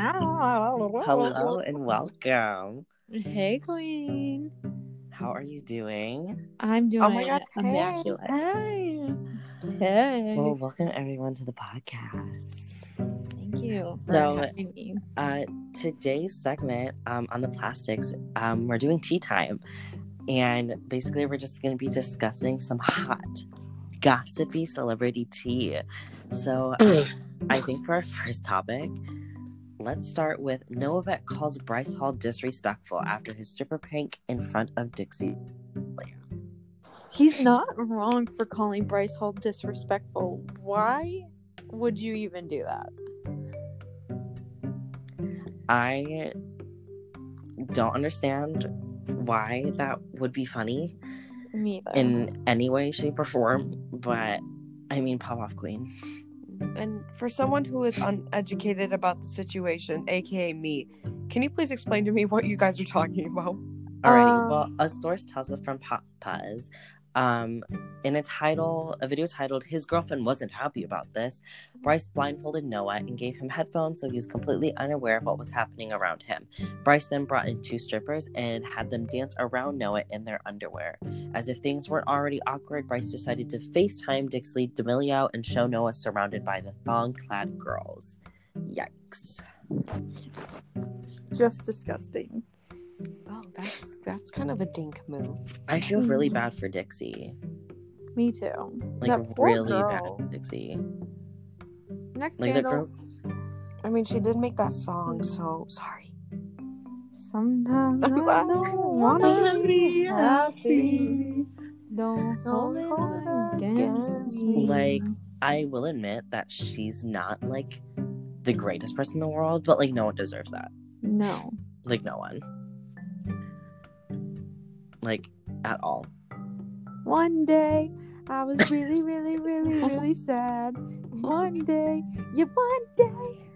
Hello and welcome. Hey, Queen. How are you doing? I'm doing Oh my God, hey. immaculate. Hey. Hey. Well, welcome everyone to the podcast. Thank you for So- having me. Uh, today's segment um, on the plastics, um, we're doing tea time. And basically, we're just going to be discussing some hot, gossipy celebrity tea. So, I think for our first topic, let's start with Noah Beck calls Bryce Hall disrespectful after his stripper prank in front of Dixie. He's not wrong for calling Bryce Hall disrespectful. Why would you even do that? I don't understand why that would be funny Me either. in any way, shape, or form, but I mean, pop off queen. And for someone who is uneducated about the situation, aka me, can you please explain to me what you guys are talking about? Alrighty, Um, well, a source tells us from Pop Puzz, um, in a title, a video titled "His girlfriend wasn't happy about this." Bryce blindfolded Noah and gave him headphones, so he was completely unaware of what was happening around him. Bryce then brought in two strippers and had them dance around Noah in their underwear. As if things weren't already awkward, Bryce decided to FaceTime Dixie D'Amelio and show Noah surrounded by the thong-clad girls. Yikes! Just disgusting. That's that's kind of a dink move. I feel really hmm. bad for Dixie. Me too. Like That poor really girl. bad for Dixie. Next Like the scandal. girl- I mean, she did make that song, so sorry. Sometimes I'm I sorry. don't wanna be happy. Don't hold it against against me. me. Like, I will admit that she's not like the greatest person in the world, but like no one deserves that. no. Like no one. Like at all. One day I was really, really, really, really sad. One day, yeah, one day.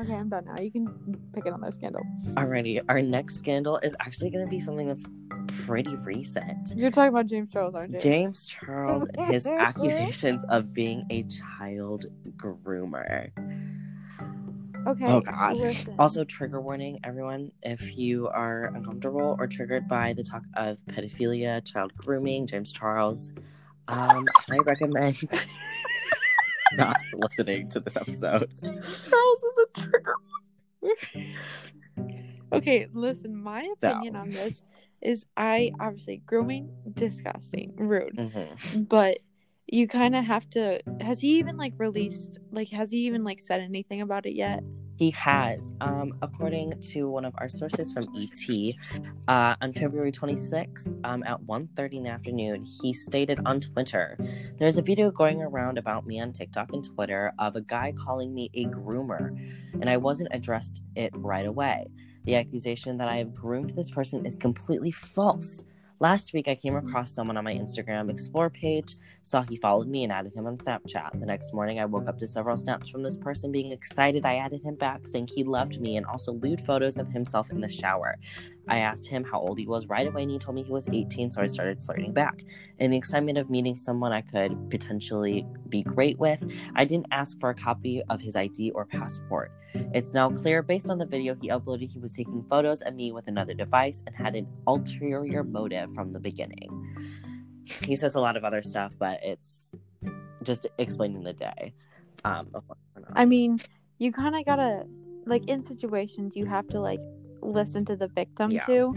Okay, I'm done now. You can pick another scandal. Alrighty, our next scandal is actually gonna be something that's pretty recent. You're talking about James Charles, aren't you? James Charles and his accusations of being a child groomer. Okay. Oh god. listen. Also, trigger warning, everyone. If you are uncomfortable or triggered by the talk of pedophilia, child grooming, James Charles, um, I recommend not listening to this episode. Charles is a trigger. okay, listen. My opinion So. on this is, I obviously grooming disgusting, rude, Mhm. but you kind of have to. Has he even like released? Like, has he even like said anything about it yet? He has, um, according to one of our sources from ET, uh, on February 26th um, at 1.30 in the afternoon, he stated on Twitter, there's a video going around about me on TikTok and Twitter of a guy calling me a groomer, and I wasn't addressed it right away. The accusation that I have groomed this person is completely false. Last week, I came mm-hmm. across someone on my Instagram Explore page, saw he followed me, and added him on Snapchat. The next morning, I woke up to several snaps from this person being excited. I added him back, saying he loved me, and also lewd photos of himself in the shower. I asked him how old he was right away, and he told me he was 18, so I started flirting back. In the excitement of meeting someone I could potentially be great with, I didn't ask for a copy of his ID or passport. It's now clear, based on the video he uploaded, he was taking photos of me with another device and had an ulterior motive from the beginning. He says a lot of other stuff, but it's just explaining the day. Um. I mean, you kind of gotta like in situations you have to like listen to the victim Yeah. too,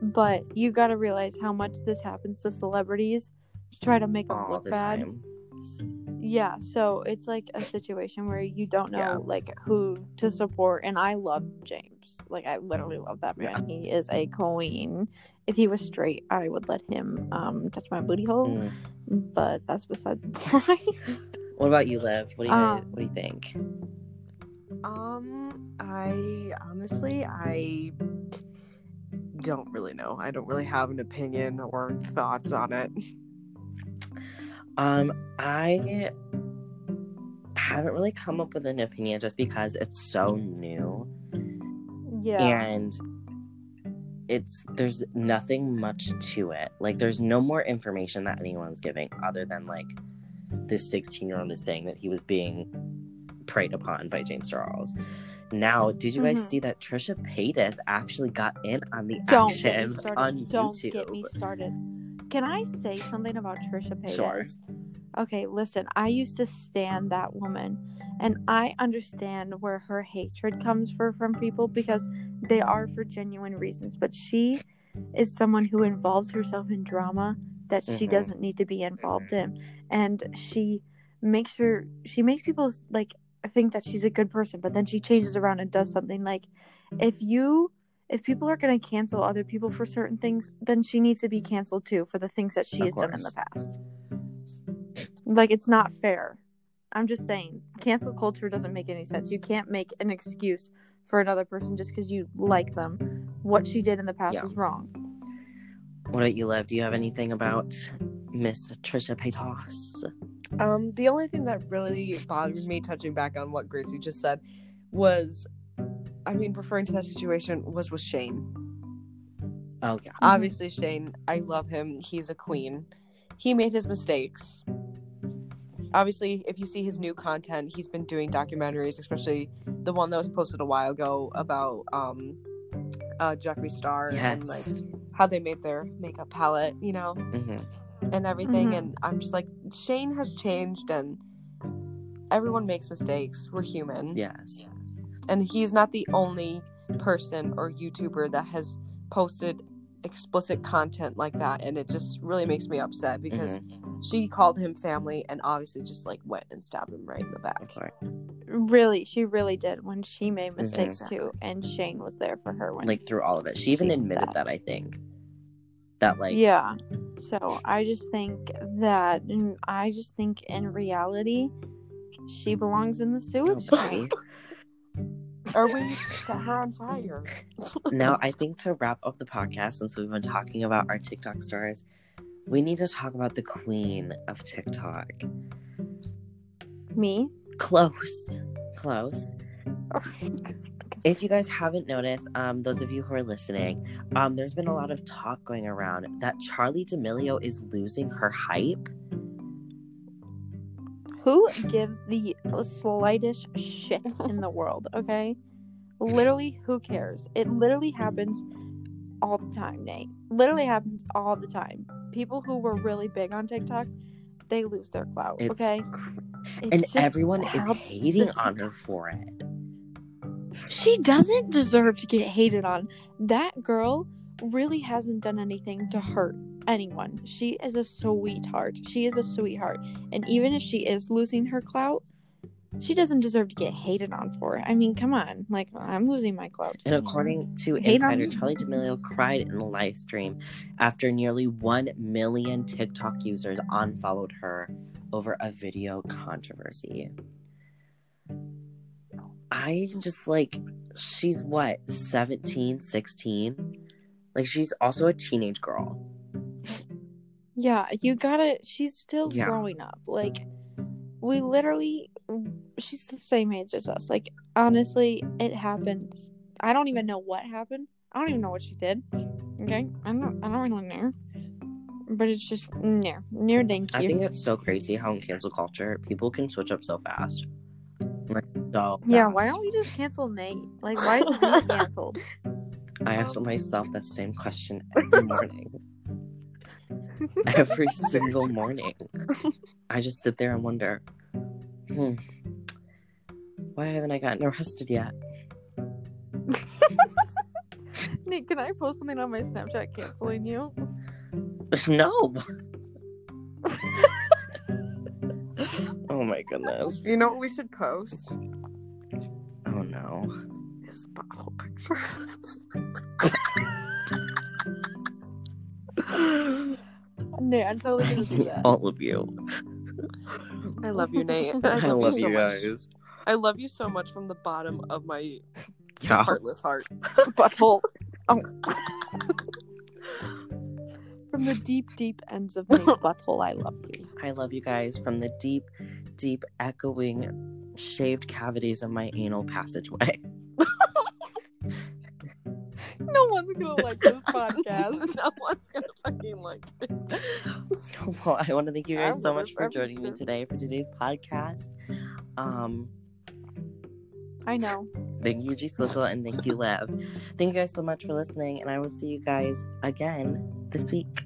but you gotta realize how much this happens to celebrities to try to make them all look the bad. time. Yeah, so it's like a situation where you don't know Yeah. like who to support, and I love James. Like I literally love that man. He is a queen. If he was straight, I would let him um touch my booty hole, Mm. but that's beside the point. What about you, Lev? What do you Um, What do you think? Um, I honestly, I don't really know. I don't really have an opinion or thoughts on it. Um, I haven't really come up with an opinion just because it's so new yeah. and it's there's nothing much to it. Like there's no more information that anyone's giving other than like this 16 year old is saying that he was being preyed upon by James Charles. Now, did you guys Mhm. see that Trisha Paytas actually got in on the Don't action on Don't YouTube? get me started. Can I say something about Trisha Paytas? Sure. Okay, listen. I used to stand that woman, and I understand where her hatred comes for from people because they are for genuine reasons. But she is someone who involves herself in drama that she Mhm. doesn't need to be involved in, and she makes her she makes people like think that she's a good person, but then she changes around and does something like if you if people are going to cancel other people for certain things, then she needs to be canceled too for the things that she Of has done in the past. Like it's not fair. I'm just saying, cancel culture doesn't make any sense. You can't make an excuse for another person just because you like them. What she did in the past Yeah. was wrong. What about you, Liv? Do you have anything about Miss Trisha Paytas? Um, the only thing that really bothered me, touching back on what Gracie just said, was, I mean, referring to that situation was with Shane. Oh yeah, Obviously, Shane, I love him. He's a queen. He made his mistakes. Obviously, if you see his new content, he's been doing documentaries, especially the one that was posted a while ago about um, uh, Jeffree Star yes. and like how they made their makeup palette, you know, hmm and everything. Mhm. And I'm just like, Shane has changed, and everyone makes mistakes. We're human Yes. and he's not the only person or YouTuber that has posted explicit content like that and it just really makes me upset because Mhm. she called him family and obviously just like went and stabbed him right in the back. course. Really, she really did when she made mistakes Mhm. too, and Shane was there for her when. Like through all of it, she even She admitted that. that. I think that like yeah. So I just think that I just think in reality, she belongs in the sewage Oh, tank. Or we set her on fire. now I think to wrap up the podcast, since we've been talking about our TikTok stars, we need to talk about the queen of TikTok. Me. Close, close. Oh If you guys haven't noticed, um, those of you who are listening, um, there's been a lot of talk going around that Charli D'Amelio is losing her hype. Who gives the slightest shit in the world, okay? Literally, who cares? It literally happens all the time, Nate. Literally happens all the time. People who were really big on TikTok, they lose their clout, It's okay? cr- and everyone is hating on her for it. She doesn't deserve to get hated on. That girl really hasn't done anything to hurt anyone. She is a sweetheart. She is a sweetheart. And even if she is losing her clout, she doesn't deserve to get hated on for it. I mean, come on. Like, I'm losing my clout. And according to Hate Insider. Charli D'Amelio cried in the live stream after nearly 1 million TikTok users unfollowed her over a video controversy. I just like, she's what, 17, 16? Like, she's also a teenage girl. Yeah, you gotta. She's still Yeah. growing up. Like, we literally. She's the same age as us. Like, honestly, it happens. I don't even know what happened. I don't even know what she did. Okay, I don't. I don't really know. But it's just near, near. Thank you. I think it's so crazy how in cancel culture, people can switch up so fast. Like, so yeah, why don't we just cancel Nate? Like, why is he canceled? I ask myself that same question every morning. every single morning. I just sit there and wonder, hmm, why haven't I gotten arrested yet? Nate, can I post something on my Snapchat canceling you? no. Oh my goodness. You know what we should post? Oh no. His butthole picture. Nate, I'm totally gonna do that. All of you. I love you, Nate. I love so you much. guys. I love you so much from the bottom of my Yeah. heartless heart. Butthole. Oh. From the deep, deep ends of Nate's butthole, I love you. I love you guys from the deep, deep, echoing, shaved cavities of my anal passageway. No one's gonna like this podcast. no one's gonna fucking like it. well, I want to thank you guys I'm so much for joining me today for today's podcast. Um, I know. Thank you, G Swizzle, and thank you, Lev. Thank you guys so much for listening, and I will see you guys again this week.